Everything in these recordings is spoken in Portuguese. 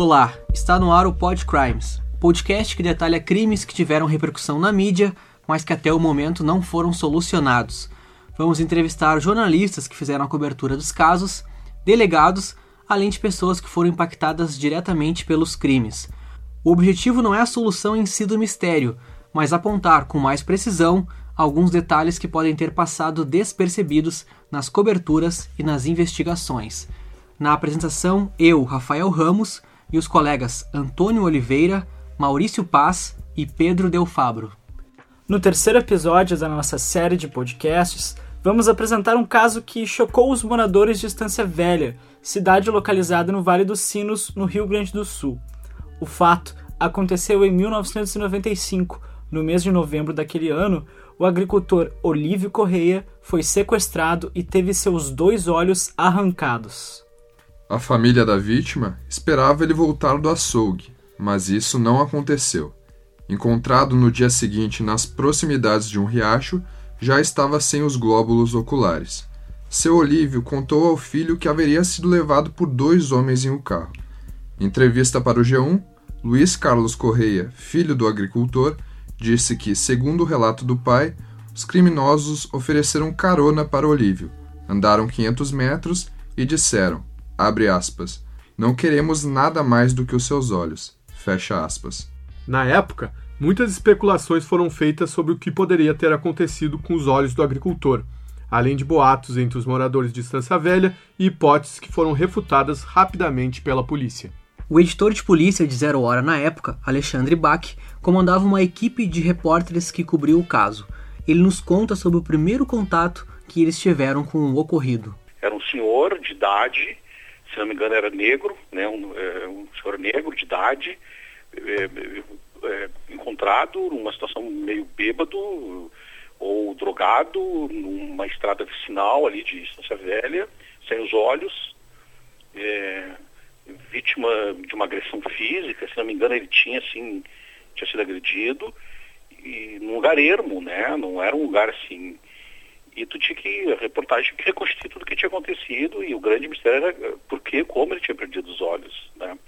Olá, está no ar o Pod Crimes, podcast que detalha crimes que tiveram repercussão na mídia, mas que até o momento não foram solucionados. Vamos entrevistar jornalistas que fizeram a cobertura dos casos, delegados, além de pessoas que foram impactadas diretamente pelos crimes. O objetivo não é a solução em si do mistério, mas apontar com mais precisão alguns detalhes que podem ter passado despercebidos nas coberturas e nas investigações. Na apresentação, eu, Rafael Ramos, e os colegas Antônio Oliveira, Maurício Paz e Pedro Del Fabro. No terceiro episódio da nossa série de podcasts, vamos apresentar um caso que chocou os moradores de Estância Velha, cidade localizada no Vale dos Sinos, no Rio Grande do Sul. O fato aconteceu em 1995. No mês de novembro daquele ano, o agricultor Olívio Correia foi sequestrado e teve seus dois olhos arrancados. A família da vítima esperava ele voltar do açougue, mas isso não aconteceu. Encontrado no dia seguinte nas proximidades de um riacho, já estava sem os glóbulos oculares. Seu Olívio contou ao filho que haveria sido levado por dois homens em um carro. Em entrevista para o G1, Luiz Carlos Correia, filho do agricultor, disse que, segundo o relato do pai, os criminosos ofereceram carona para Olívio, andaram 500 metros e disseram: abre aspas, não queremos nada mais do que os seus olhos, fecha aspas. Na época, muitas especulações foram feitas sobre o que poderia ter acontecido com os olhos do agricultor, além de boatos entre os moradores de Estância Velha e hipóteses que foram refutadas rapidamente pela polícia. O editor de polícia de Zero Hora na época, Alexandre Bach, comandava uma equipe de repórteres que cobriu o caso. Ele nos conta sobre o primeiro contato que eles tiveram com o ocorrido. Era um senhor de idade se não me engano era negro, né, um, é, um senhor negro de idade, é, é, encontrado numa situação meio bêbado ou drogado numa estrada vicinal ali de Estância Velha, sem os olhos, é, vítima de uma agressão física, se não me engano ele tinha assim, tinha sido agredido, e num lugar ermo, né? Não era um lugar assim e tu tinha que, a reportagem que reconstituir tudo o que tinha acontecido e o grande mistério era eh, por que, como ele tinha perdido os olhos, né?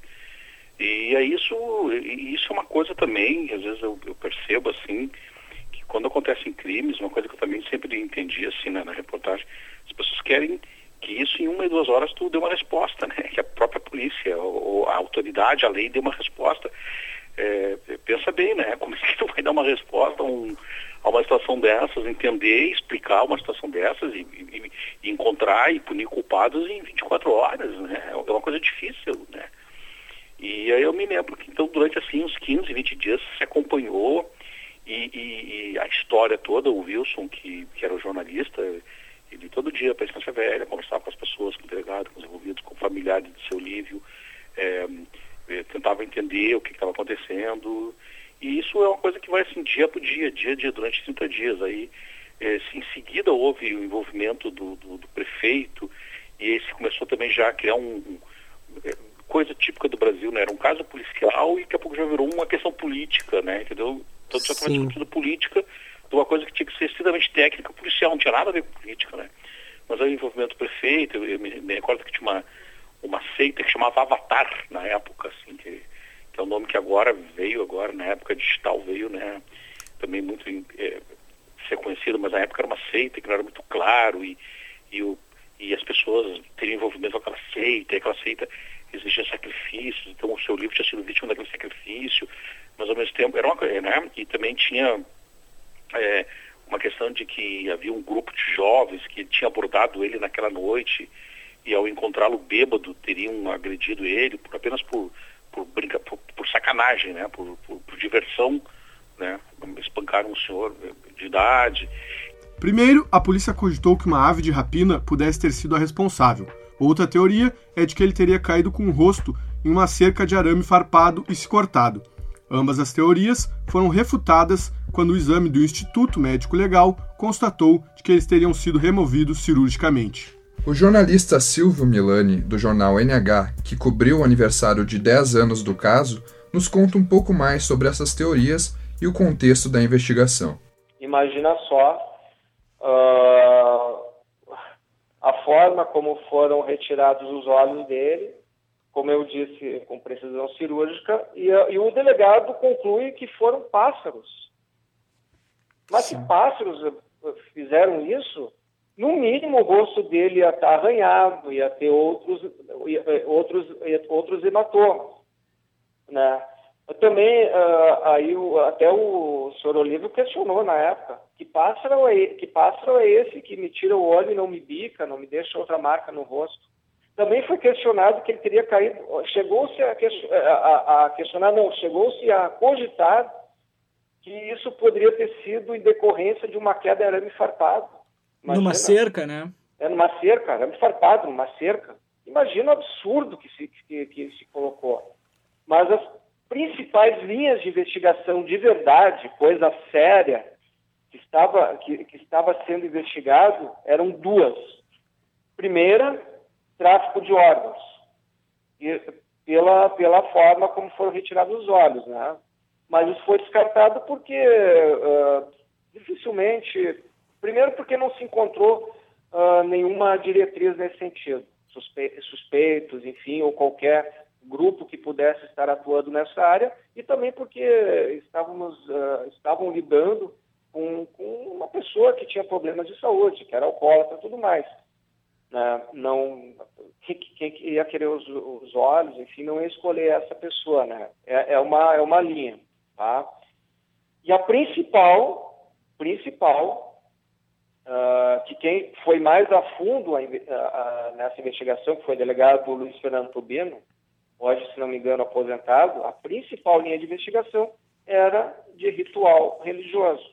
E é isso, isso é uma coisa também, às vezes eu, eu percebo assim, que quando acontecem crimes, uma coisa que eu também sempre entendi assim né, na reportagem, as pessoas querem que isso em uma e duas horas tu dê uma resposta, né? Que a própria polícia, ou a autoridade, a lei dê uma resposta. É, pensa bem, né? Como é que tu vai dar uma resposta a um a uma situação dessas, entender, explicar uma situação dessas e, e, e, encontrar e punir culpados em 24 horas, né? É uma coisa difícil, né? E aí eu me lembro que então durante assim uns 15, 20 dias se acompanhou e, e a história toda, o Wilson, que, que era o jornalista, ele todo dia para a Velha, conversava com as pessoas, com o delegado, com os envolvidos, com familiares do seu Lívio, é, tentava entender o que estava acontecendo, e isso é uma coisa que vai assim dia por dia, dia a dia, durante 30 dias. Aí, é, em seguida houve o envolvimento do, do, do, prefeito e esse começou também já a criar um, um é, coisa típica do Brasil, né? Era um caso policial e daqui a pouco já virou uma questão política, né? Entendeu? Todo já estava discutindo política de uma coisa que tinha que ser estritamente técnica, policial, não tinha nada a ver com política, né? Mas aí o envolvimento do prefeito, eu me, me recordo que tinha uma, uma seita que chamava Avatar na época, assim, que é o nome que agora veio, agora na época digital veio, né? Também muito é, ser conhecido, mas na época era uma seita que não era muito claro e, e, o, e as pessoas teriam envolvimento com aquela seita, e aquela seita exigia sacrifícios, então o seu livro tinha sido vítima daquele sacrifício, mas ao mesmo tempo era uma coisa, né? E também tinha é, uma questão de que havia um grupo de jovens que tinha abordado ele naquela noite e ao encontrá-lo bêbado teriam agredido ele por, apenas por por, brinca, por, por sacanagem, né? Por, por, por, diversão, né? Espancaram um senhor de idade. Primeiro, a polícia cogitou que uma ave de rapina pudesse ter sido a responsável. Outra teoria é de que ele teria caído com o rosto em uma cerca de arame farpado e se cortado. Ambas as teorias foram refutadas quando o exame do Instituto Médico Legal constatou que eles teriam sido removidos cirurgicamente. O jornalista Silvio Milani, do jornal NH, que cobriu o aniversário de 10 anos do caso, nos conta um pouco mais sobre essas teorias e o contexto da investigação. Imagina só uh, a forma como foram retirados os olhos dele como eu disse, com precisão cirúrgica, e, e o delegado conclui que foram pássaros. Mas Sim. se pássaros fizeram isso, no mínimo o rosto dele ia estar arranhado, ia ter outros, eh, outros, outros hematomas. Né? também, uh, aí o, até o senhor Olívio questionou na época, que pássaro, é, que pássaro é esse que me tira o olho e não me bica, não me deixa outra marca no rosto? Também foi questionado que ele teria caído, chegou-se a, a, a, questionar, não, chegou-se a cogitar que isso poderia ter sido em decorrência de uma queda de arame farpado. Imagina, numa cerca, né? É, numa cerca, arame farpado, numa cerca. Imagina o absurdo que se, que, que se colocou. Mas as principais linhas de investigação de verdade, coisa séria, que estava, que, que estava sendo investigado, eram duas. Primeira, tráfico de órgãos, e, pela, pela forma como foram retirados os olhos, né? Mas isso foi descartado porque uh, dificilmente, primeiro porque não se encontrou uh, nenhuma diretriz nesse sentido, Suspe suspeitos, enfim, ou qualquer grupo que pudesse estar atuando nessa área, e também porque estávamos, uh, estavam lidando com, com, uma pessoa que tinha problemas de saúde, que era alcoólatra e tudo mais. Né? Não, quem, quem, ia querer os, os, olhos, enfim, não ia escolher essa pessoa, né? É, é, uma, é uma linha, tá? E a principal, principal, uh, que quem foi mais a fundo a, a, a, nessa investigação, que foi o delegado Luiz Fernando Tubino, hoje, se não me engano, aposentado, a principal linha de investigação era de ritual religioso.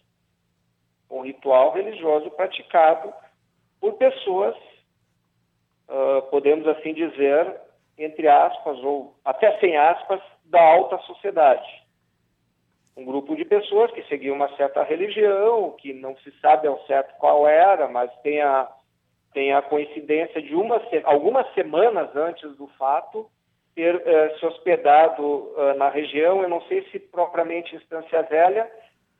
Um ritual religioso praticado por pessoas, uh, podemos assim dizer, entre aspas, ou até sem aspas, da alta sociedade. Um grupo de pessoas que seguiam uma certa religião, que não se sabe ao certo qual era, mas tem a, tem a coincidência de uma, algumas semanas antes do fato, ter uh, se hospedado uh, na região, eu não sei se propriamente em Estância Velha,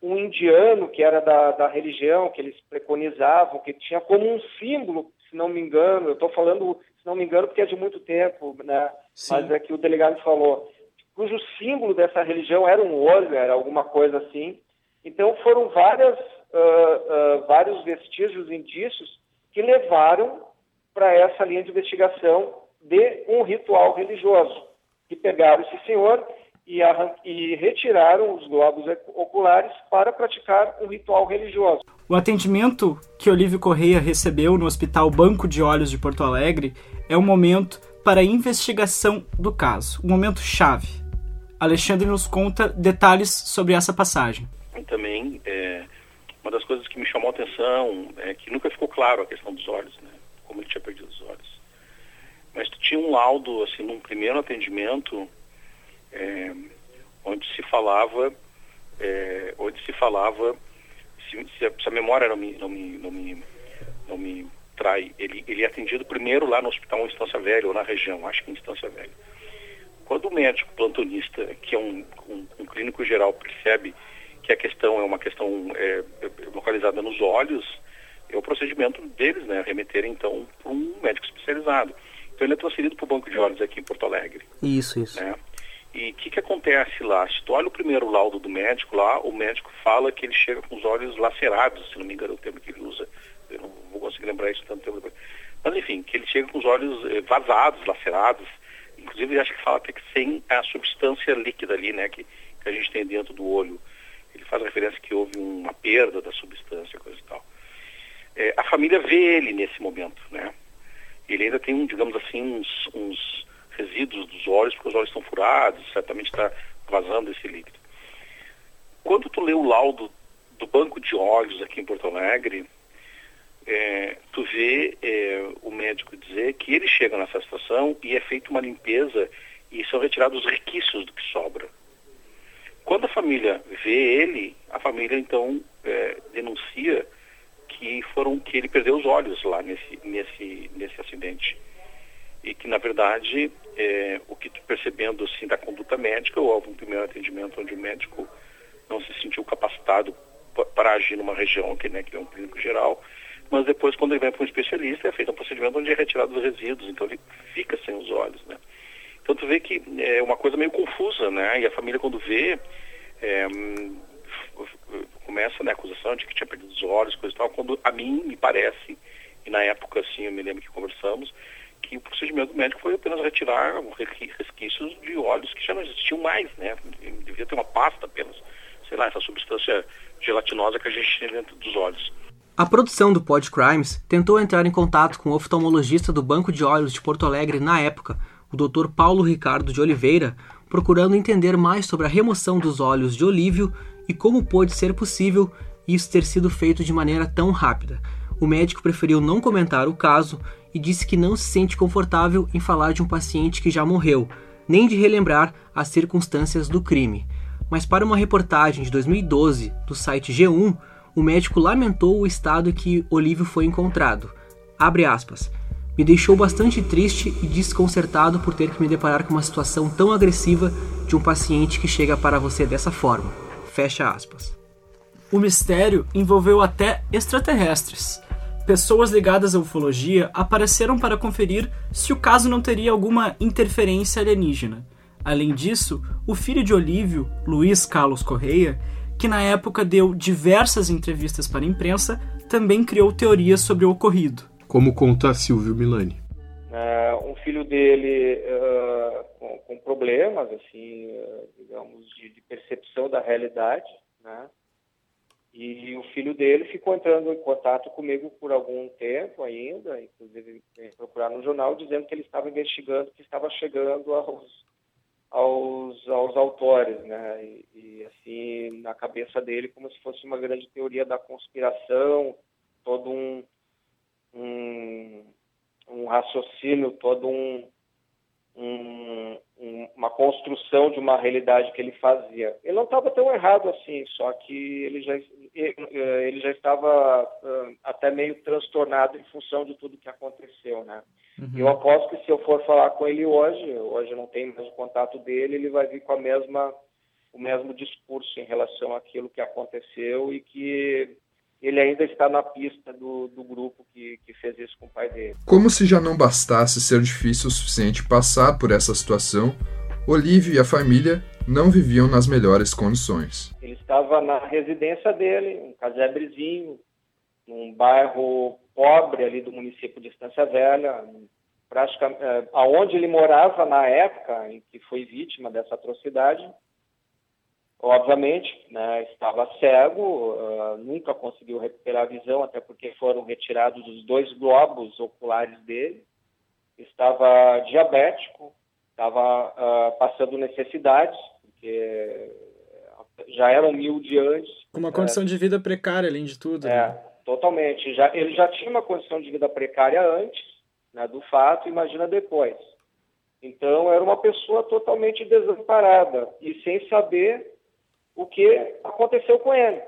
um indiano que era da, da religião, que eles preconizavam, que tinha como um símbolo, se não me engano, eu estou falando, se não me engano, porque é de muito tempo, né? mas é que o delegado falou, cujo símbolo dessa religião era um olho, era alguma coisa assim. Então foram várias, uh, vários vestígios, indícios, que levaram para essa linha de investigação de um ritual religioso, que pegaram esse senhor e, e retiraram os globos oculares para praticar um ritual religioso. O atendimento que Olívio Correia recebeu no Hospital Banco de Olhos de Porto Alegre é um momento para a investigação do caso, um momento chave. Alexandre nos conta detalhes sobre essa passagem. Também, é, uma das coisas que me chamou a atenção é que nunca ficou claro a questão dos olhos, né? como ele tinha perdido os olhos. Mas tinha um laudo, assim, num primeiro atendimento, é, onde se falava, é, onde se falava, se, se, a, se, a, memória não me, não me, não me, não me trai, ele, ele é atendido primeiro lá no hospital em Instância Velha, ou na região, acho que em Instância Velha. Quando o médico plantonista, que é um, um, um clínico geral, percebe que a questão é uma questão é, localizada nos olhos, é o procedimento deles, né, remeter então para um médico especializado. Então ele é transferido para o banco de olhos aqui em Porto Alegre. Isso, isso. Né? E o que, que acontece lá? Se tu olha o primeiro laudo do médico lá, o médico fala que ele chega com os olhos lacerados, se não me engano é o termo que ele usa. Eu não vou conseguir lembrar isso tanto tempo depois. Mas enfim, que ele chega com os olhos eh, vazados, lacerados. Inclusive acho que fala até que sem a substância líquida ali, né, que, que a gente tem dentro do olho. Ele faz referência que houve uma perda da substância, coisa e tal. É, a família vê ele nesse momento, né? ele ainda tem, digamos assim, uns, uns resíduos dos olhos, porque os olhos estão furados, certamente está vazando esse líquido. Quando tu lê o laudo do banco de olhos aqui em Porto Alegre, é, tu vê é, o médico dizer que ele chega nessa situação e é feita uma limpeza e são retirados os requisitos do que sobra. Quando a família vê ele, a família então é, denuncia que foram que ele perdeu os olhos lá nesse nesse nesse acidente e que na verdade é, o que percebendo assim da conduta médica houve um primeiro atendimento onde o médico não se sentiu capacitado para agir numa região que né que é um clínico geral mas depois quando ele vai para um especialista é feito um procedimento onde é retirado os resíduos então ele fica sem os olhos né então vê que é uma coisa meio confusa, né? E a família quando vê é, começa né, a acusação de que tinha perdido os olhos, coisa e tal, quando a mim me parece, e na época assim eu me lembro que conversamos, que o procedimento médico foi apenas retirar resquícios de olhos que já não existiam mais, né? Devia ter uma pasta apenas, sei lá, essa substância gelatinosa que a gente tem dentro dos olhos. A produção do Pod Crimes tentou entrar em contato com o oftalmologista do Banco de Olhos de Porto Alegre na época, o Dr. Paulo Ricardo de Oliveira, procurando entender mais sobre a remoção dos olhos de Olívio e como pôde ser possível isso ter sido feito de maneira tão rápida. O médico preferiu não comentar o caso e disse que não se sente confortável em falar de um paciente que já morreu, nem de relembrar as circunstâncias do crime. Mas para uma reportagem de 2012 do site G1, o médico lamentou o estado que Olívio foi encontrado. Abre aspas. Me deixou bastante triste e desconcertado por ter que me deparar com uma situação tão agressiva de um paciente que chega para você dessa forma. Fecha aspas. O mistério envolveu até extraterrestres. Pessoas ligadas à ufologia apareceram para conferir se o caso não teria alguma interferência alienígena. Além disso, o filho de Olívio, Luiz Carlos Correia, que na época deu diversas entrevistas para a imprensa, também criou teorias sobre o ocorrido. Como conta Silvio Milani. Uh, um filho dele uh, com, com, problemas, assim, uh, digamos, de, de, percepção da realidade, né? E o filho dele ficou entrando em contato comigo por algum tempo ainda, inclusive procurar no jornal, dizendo que ele estava investigando, que estava chegando aos, aos, aos autores, né? E, e, assim, na cabeça dele, como se fosse uma grande teoria da conspiração, todo um, um, um raciocínio, todo um, um, uma construção de uma realidade que ele fazia. Ele não estava tão errado assim, só que ele já, ele já estava uh, até meio transtornado em função de tudo que aconteceu, né? Uhum. Eu aposto que se eu for falar com ele hoje, hoje eu não tenho mais o contato dele, ele vai vir com a mesma o mesmo discurso em relação àquilo que aconteceu e que ele ainda está na pista do, do grupo que, que fez isso com o pai dele. Como se já não bastasse ser difícil o suficiente passar por essa situação, Olívio e a família não viviam nas melhores condições. Ele estava na residência dele, um casebrezinho, num bairro pobre ali do município de Estância Velha, praticamente, é, aonde ele morava na época em que foi vítima dessa atrocidade. Obviamente, né, estava cego, uh, nunca conseguiu recuperar a visão, até porque foram retirados os dois globos oculares dele. Estava diabético, estava uh, passando necessidades, porque já era humilde antes. Com uma condição de vida precária, além de tudo. É, né? totalmente. Já, ele já tinha uma condição de vida precária antes né, do fato, imagina depois. Então, era uma pessoa totalmente desamparada e sem saber o que aconteceu com ele.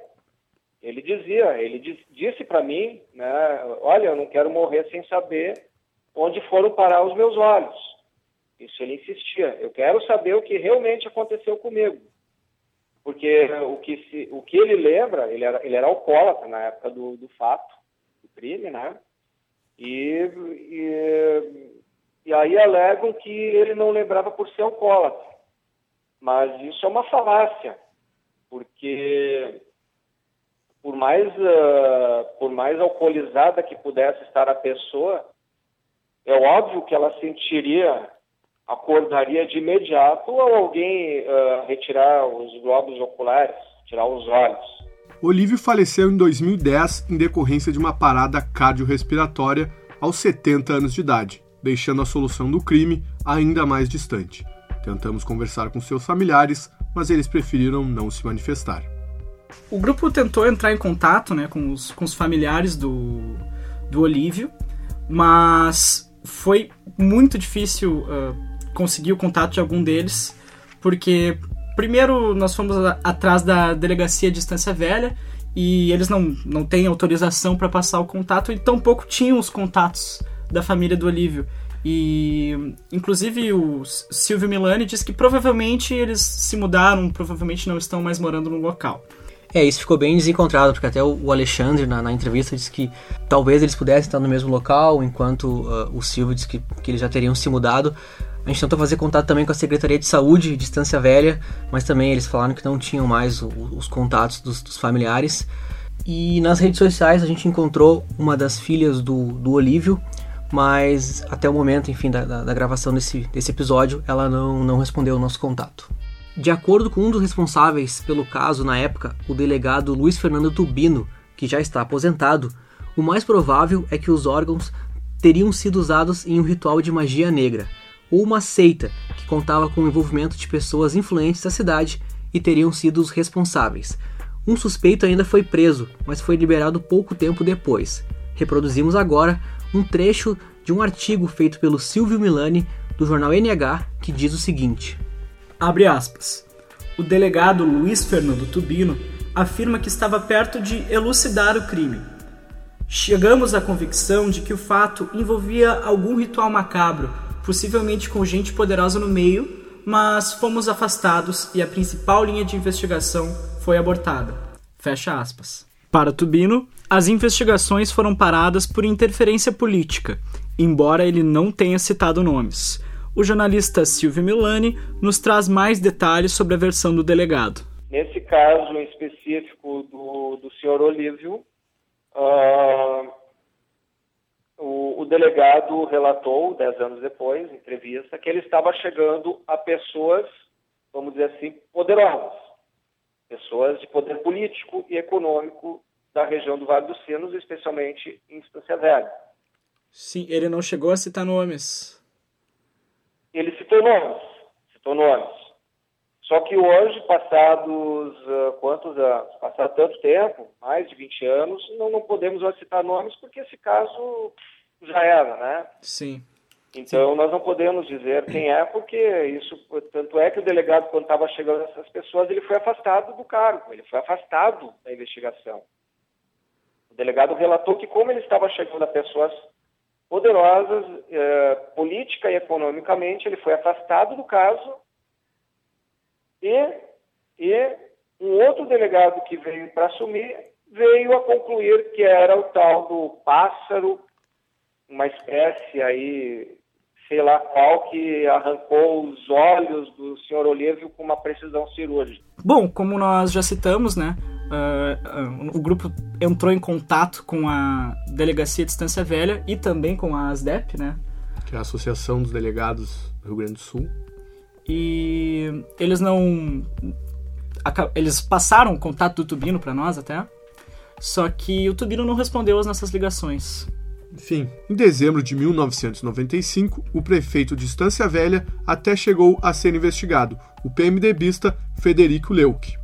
Ele dizia, ele diz, disse para mim, né, olha, eu não quero morrer sem saber onde foram parar os meus olhos. Isso ele insistia. Eu quero saber o que realmente aconteceu comigo. Porque o que, se, o que ele lembra, ele era, ele era alcoólatra na época do, do fato, do crime, né? E, e, e aí alegam que ele não lembrava por ser alcoólatra. Mas isso é uma falácia porque por mais uh, por mais alcoolizada que pudesse estar a pessoa, é óbvio que ela sentiria, acordaria de imediato ao alguém uh, retirar os globos oculares, tirar os olhos. Olívio faleceu em 2010 em decorrência de uma parada cardiorrespiratória aos 70 anos de idade, deixando a solução do crime ainda mais distante. Tentamos conversar com seus familiares, mas eles preferiram não se manifestar. O grupo tentou entrar em contato né, com, os, com os familiares do, do Olívio, mas foi muito difícil uh, conseguir o contato de algum deles, porque primeiro nós fomos atrás da delegacia de Estância Velha e eles não, não têm autorização para passar o contato e tampouco tinham os contatos da família do Olívio. E, inclusive, o Silvio Milani diz que provavelmente eles se mudaram, provavelmente não estão mais morando no local. É, isso ficou bem desencontrado, porque até o Alexandre, na, na entrevista, disse que talvez eles pudessem estar no mesmo local, enquanto uh, o Silvio disse que, que eles já teriam se mudado. A gente tentou fazer contato também com a Secretaria de Saúde de Estância Velha, mas também eles falaram que não tinham mais o, os contatos dos, dos, familiares. E nas redes sociais a gente encontrou uma das filhas do, do Olívio, mas até o momento, enfim, da, da, da gravação desse, desse episódio, ela não, não respondeu o nosso contato. De acordo com um dos responsáveis pelo caso na época, o delegado Luiz Fernando Tubino, que já está aposentado, o mais provável é que os órgãos teriam sido usados em um ritual de magia negra, ou uma seita que contava com o envolvimento de pessoas influentes da cidade e teriam sido os responsáveis. Um suspeito ainda foi preso, mas foi liberado pouco tempo depois. Reproduzimos agora um trecho de um artigo feito pelo Silvio Milani do jornal NH que diz o seguinte: Abre aspas. O delegado Luiz Fernando Tubino afirma que estava perto de elucidar o crime. Chegamos à convicção de que o fato envolvia algum ritual macabro possivelmente com gente poderosa no meio, mas fomos afastados e a principal linha de investigação foi abortada. Fecha aspas. Para Tubino, as investigações foram paradas por interferência política, embora ele não tenha citado nomes. O jornalista Silvio Milani nos traz mais detalhes sobre a versão do delegado. Nesse caso específico do, do senhor Olívio, uh, o, o, delegado relatou, dez anos depois, em entrevista, que ele estava chegando a pessoas, vamos dizer assim, poderosas, pessoas de poder político e econômico da região do Vale dos Sinos, especialmente em Estância Velha. Sim, ele não chegou a citar nomes. Ele citou nomes, citou nomes. Só que hoje, passados uh, quantos anos? Passado tanto tempo, mais de 20 anos, não, não podemos mais citar nomes porque esse caso já era, né? Sim. Então, Sim. nós não podemos dizer quem é, porque isso, tanto é que o delegado, quando estava chegando essas pessoas, ele foi afastado do cargo, ele foi afastado da investigação. Delegado relatou que, como ele estava chegando a pessoas poderosas, eh, política e economicamente, ele foi afastado do caso e, e um outro delegado que veio para assumir veio a concluir que era o tal do pássaro, uma espécie aí, sei lá qual, que arrancou os olhos do senhor Olívio com uma precisão cirúrgica. Bom, como nós já citamos, né, uh, uh, o grupo entrou em contato com a Delegacia de Distância Velha e também com a ASDEP, né? Que é a Associação dos Delegados do Rio Grande do Sul e eles não. Eles passaram o contato do Tubino para nós até. Só que o Tubino não respondeu às nossas ligações. Enfim, em dezembro de 1995, o prefeito de Estância Velha até chegou a ser investigado, o PMDBista Federico Leuck.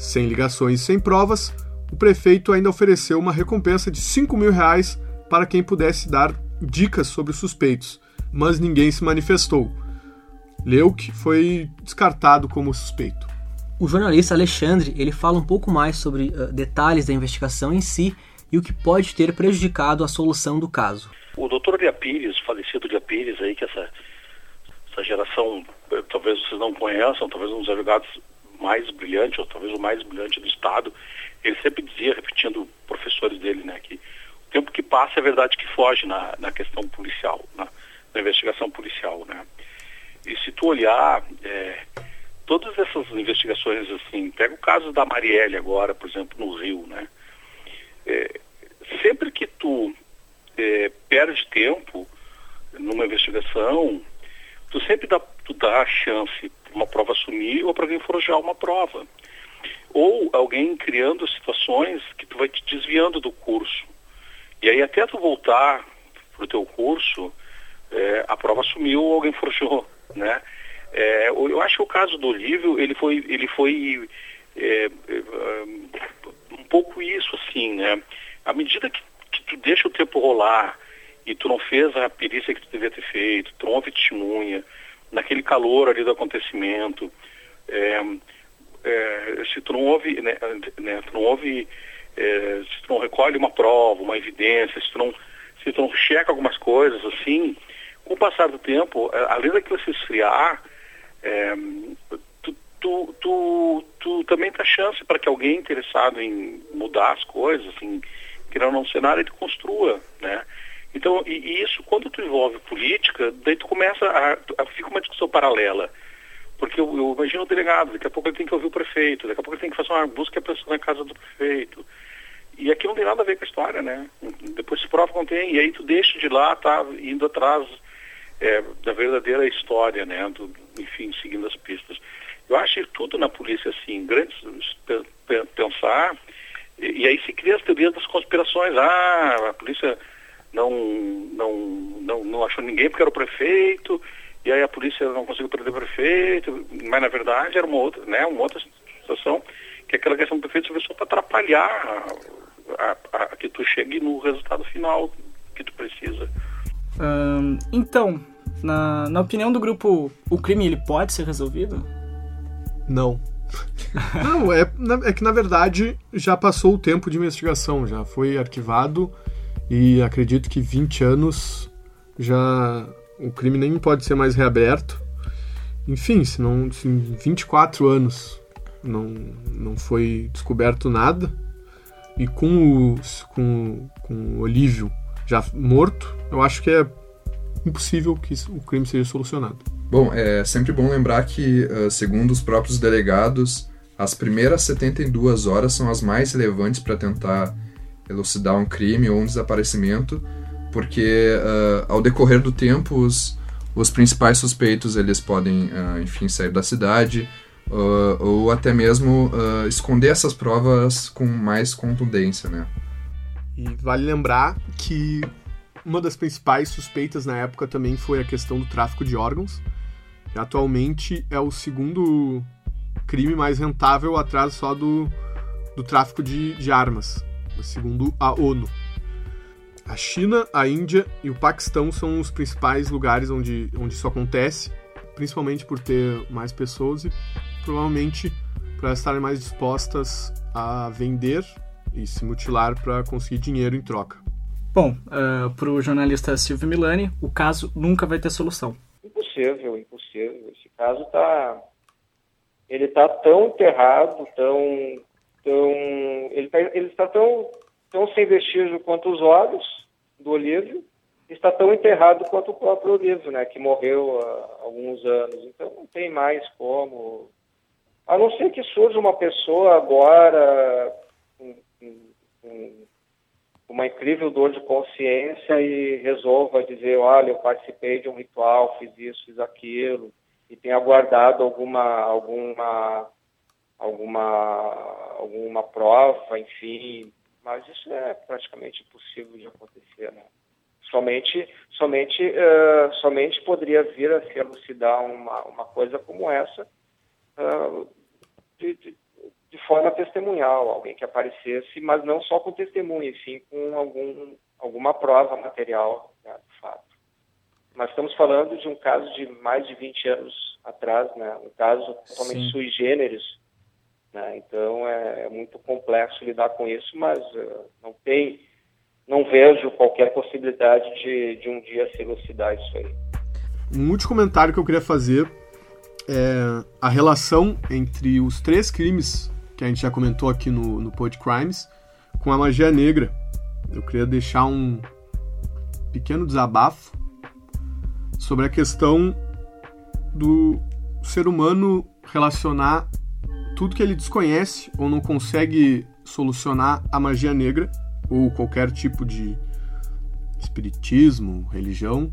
Sem ligações e sem provas, o prefeito ainda ofereceu uma recompensa de 5 mil reais para quem pudesse dar dicas sobre os suspeitos, mas ninguém se manifestou. Leuk foi descartado como suspeito. O jornalista Alexandre ele fala um pouco mais sobre uh, detalhes da investigação em si e o que pode ter prejudicado a solução do caso. O doutor Lia Pires, falecido Lia Pires, aí, que essa, essa geração, eh, talvez vocês não conheçam, talvez um dos advogados mais brilhantes, ou talvez o mais brilhante do Estado, ele sempre dizia, repetindo professores dele, né, que o tempo que passa é verdade que foge na, na questão policial, na, na investigação policial, né. E se tu olhar, é, todas essas investigações, assim, pega o caso da Marielle agora, por exemplo, no Rio, né? É, sempre que tu é, perde tempo numa investigação, tu sempre dá, tu dá a chance uma prova sumir ou para alguém forjar uma prova. Ou alguém criando situações que tu vai te desviando do curso. E aí até tu voltar para o teu curso, é, a prova sumiu ou alguém forjou né? É, eu acho que o caso do Olívio, ele foi, ele foi é, é, um pouco isso, assim, né? À medida que, que, tu deixa o tempo rolar e tu não fez a perícia que tu devia ter feito, tu não houve testemunha, naquele calor ali do acontecimento, é, é, se tu não houve, né, né tu não é, se tu não recolhe uma prova, uma evidência, se tu não, se tu não checa algumas coisas, assim, com o passar do tempo, é, além daquilo se esfriar, é, tu, tu, tu, tu, também dá chance para que alguém interessado em mudar as coisas, em criar um cenário, ele construa, né? Então, e, e, isso, quando tu envolve política, daí tu começa a, a fica uma discussão paralela. Porque eu, eu, imagino o delegado, daqui a pouco ele tem que ouvir o prefeito, daqui a pouco ele tem que fazer uma busca na casa do prefeito. E aqui não tem nada a ver com a história, né? Depois se prova que não tem, e aí tu deixa de lá, tá indo atrás é, da verdadeira história, né? Do, enfim, seguindo as pistas. Eu acho tudo na polícia, assim, grandes pensar, e, e aí se cria as teorias das conspirações. Ah, a polícia não, não, não, não achou ninguém porque era o prefeito, e aí a polícia não conseguiu prender o prefeito, mas na verdade era uma outra, né, uma outra situação, que aquela questão do prefeito serviu só para atrapalhar a, a, a, que tu chegue no resultado final que tu precisa. Hum, então, na, na opinião do grupo, o crime ele pode ser resolvido? Não. Não, é, é que na verdade já passou o tempo de investigação, já foi arquivado e acredito que 20 anos já o crime nem pode ser mais reaberto. Enfim, se não se em 24 anos não, não foi descoberto nada e com o, com, com o Olívio já morto, eu acho que é impossível que o crime seja solucionado. Bom, é sempre bom lembrar que, segundo os próprios delegados, as primeiras 72 horas são as mais relevantes para tentar elucidar um crime ou um desaparecimento, porque uh, ao decorrer do tempo os, os principais suspeitos eles podem, uh, enfim, sair da cidade uh, ou até mesmo esconder essas provas com mais contundência, né? E vale lembrar que uma das principais suspeitas na época também foi a questão do tráfico de órgãos. E atualmente é o segundo crime mais rentável atrás só do, do tráfico de, de armas segundo a ONU. A China, a Índia e o Paquistão são os principais lugares onde, onde isso acontece, principalmente por ter mais pessoas e provavelmente para estarem mais dispostas a vender e se mutilar para conseguir dinheiro em troca. Bom, uh, eh, para o jornalista Silvio Milani, o caso nunca vai ter solução. Impossível, impossível. Esse caso está ele está tão enterrado, tão então, ele, tá, ele está tão, tão sem vestígio quanto os olhos do Olívio, está tão enterrado quanto o próprio Olívio, né, que morreu há alguns anos. Então, não tem mais como. A não ser que surja uma pessoa agora com, com uma incrível dor de consciência e resolva dizer: olha, eu participei de um ritual, fiz isso, fiz aquilo, e tenha guardado alguma, alguma alguma, alguma prova, enfim, mas isso é praticamente impossível de acontecer, né? Somente, somente, uh, somente poderia vir a se elucidar uma, uma coisa como essa uh, de, de, de, forma testemunhal, alguém que aparecesse, mas não só com testemunha, sim com algum, alguma prova material né, do fato. Nós estamos falando de um caso de mais de 20 anos atrás, né? um caso totalmente sui generis, né? Então é, é, muito complexo lidar com isso, mas uh, não tem, não vejo qualquer possibilidade de, de um dia se elucidar isso aí. Um último comentário que eu queria fazer é a relação entre os três crimes que a gente já comentou aqui no, no Pod Crimes com a magia negra. Eu queria deixar um pequeno desabafo sobre a questão do ser humano relacionar tudo que ele desconhece ou não consegue solucionar a magia negra ou qualquer tipo de espiritismo, religião,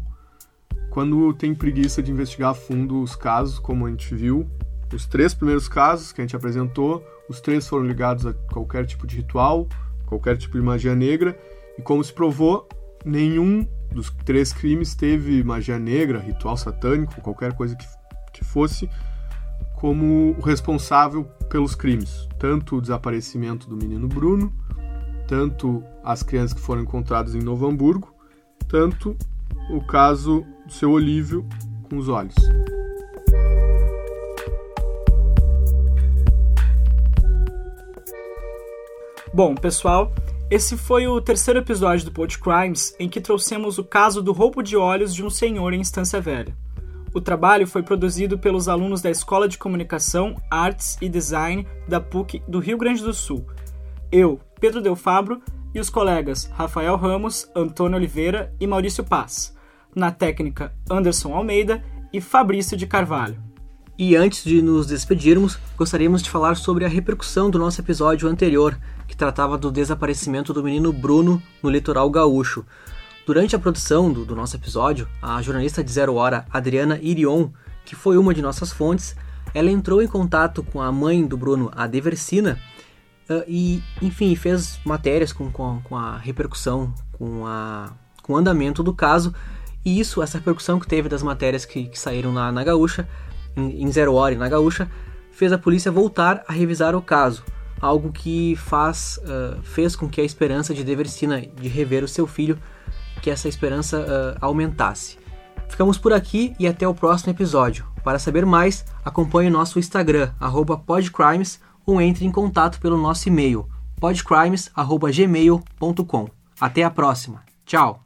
quando tem preguiça de investigar a fundo os casos, como a gente viu, os três primeiros casos que a gente apresentou, os três foram ligados a qualquer tipo de ritual, qualquer tipo de magia negra, e como se provou, nenhum dos três crimes teve magia negra, ritual satânico, qualquer coisa que, que fosse, como responsável pelos crimes, tanto o desaparecimento do menino Bruno, tanto as crianças que foram encontradas em Novo Hamburgo, tanto o caso do seu Olívio com os olhos. Bom, pessoal, esse foi o terceiro episódio do Pod Crimes em que trouxemos o caso do roubo de olhos de um senhor em Estância Velha. O trabalho foi produzido pelos alunos da Escola de Comunicação, Artes e Design da PUC do Rio Grande do Sul. Eu, Pedro Del Fabro e os colegas Rafael Ramos, Antônio Oliveira e Maurício Paz. Na técnica, Anderson Almeida e Fabrício de Carvalho. E antes de nos despedirmos, gostaríamos de falar sobre a repercussão do nosso episódio anterior, que tratava do desaparecimento do menino Bruno no litoral gaúcho. Durante a produção do, do nosso episódio, a jornalista de Zero Hora, Adriana Irion, que foi uma de nossas fontes, ela entrou em contato com a mãe do Bruno, a Deversina, e, enfim, fez matérias com, com, com a repercussão, com, a, com o andamento do caso, e isso, essa repercussão que teve das matérias que, que saíram na, na Gaúcha, em, em Zero Hora e na Gaúcha, fez a polícia voltar a revisar o caso, algo que faz, uh, fez com que a esperança de Deversina de rever o seu filho, que essa esperança uh, aumentasse. Ficamos por aqui e até o próximo episódio. Para saber mais, acompanhe nosso Instagram, podcrimes, ou entre em contato pelo nosso e-mail, podcrimes.gmail.com. Até a próxima. Tchau!